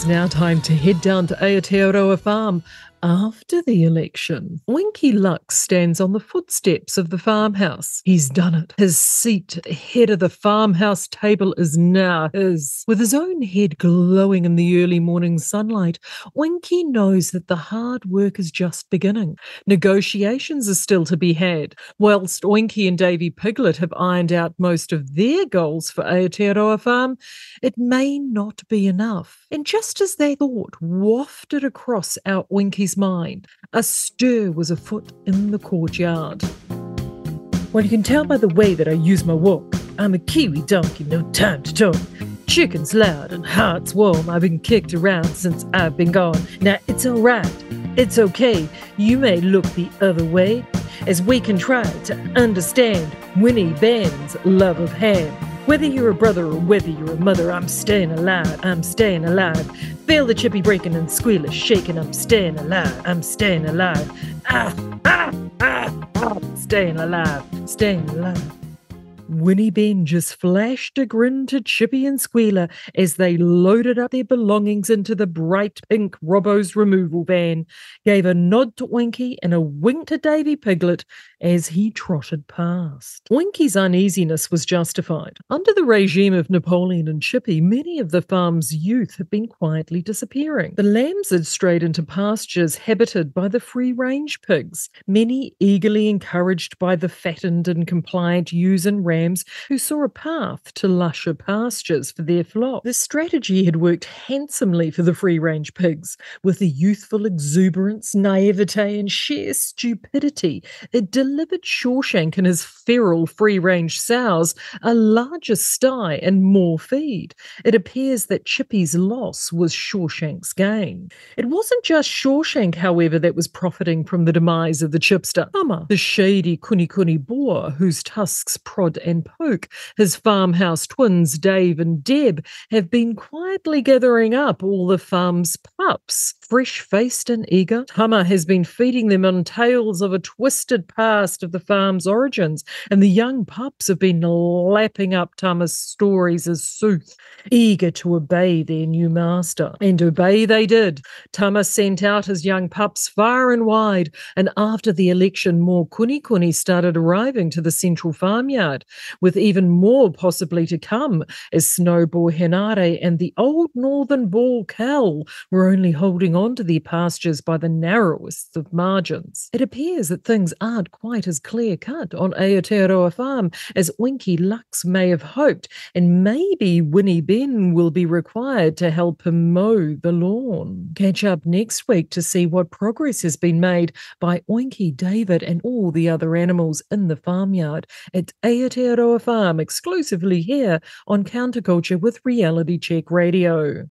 It's now time to head down to Aotearoa Farm after the election, Winky Lux stands on the footsteps of the farmhouse. He's done it. His seat at the head of the farmhouse table is now his. With his own head glowing in the early morning sunlight, Winky knows that the hard work is just beginning. Negotiations are still to be had. Whilst Winky and Davy Piglet have ironed out most of their goals for Aotearoa Farm, it may not be enough. And just as they thought wafted across out Winky's his mind. A stir was afoot in the courtyard. Well, you can tell by the way that I use my walk. I'm a Kiwi donkey, no time to talk. Chicken's loud and heart's warm. I've been kicked around since I've been gone. Now it's alright, it's okay. You may look the other way as we can try to understand Winnie Ben's love of ham. Whether you're a brother or whether you're a mother, I'm staying alive, I'm staying alive. Feel the chippy breaking and squealers shaking, I'm staying alive, I'm staying alive. Ah, ah, ah, ah, staying alive, staying alive. Winnie Ben just flashed a grin to Chippy and Squealer as they loaded up their belongings into the bright pink Robbo's removal van, gave a nod to Winky and a wink to Davy Piglet as he trotted past. Winky's uneasiness was justified. Under the regime of Napoleon and Chippy, many of the farm's youth had been quietly disappearing. The lambs had strayed into pastures habited by the free range pigs, many eagerly encouraged by the fattened and compliant ewes and rams who saw a path to lusher pastures for their flock. This strategy had worked handsomely for the free range pigs, with the youthful exuberance, naivete, and sheer stupidity. It delivered Shawshank and his feral free range sows a larger sty and more feed. It appears that Chippy's loss was Shawshank's gain. It wasn't just Shawshank, however, that was profiting from the demise of the chipster. Tama, the shady kunekune boar whose tusks prod and poke. His farmhouse twins, Dave and Deb, have been quietly gathering up all the farm's pups. Fresh faced and eager, Tama has been feeding them on tales of a twisted past of the farm's origins, and the young pups have been lapping up Tama's stories as sooth, eager to obey their new master. And obey they did. Tama sent out his young pups far and wide, and after the election, more kunekune started arriving to the central farmyard with even more possibly to come, as Snowball Henare and the old northern bull Cal were only holding on to their pastures by the narrowest of margins. It appears that things aren't quite as clear cut on Aotearoa Farm as Winky Lux may have hoped, and maybe Winnie Ben will be required to help him mow the lawn. Catch up next week to see what progress has been made by Oinky, David, and all the other animals in the farmyard at Aotearoa Farm exclusively here on Counterculture with Reality Check Radio.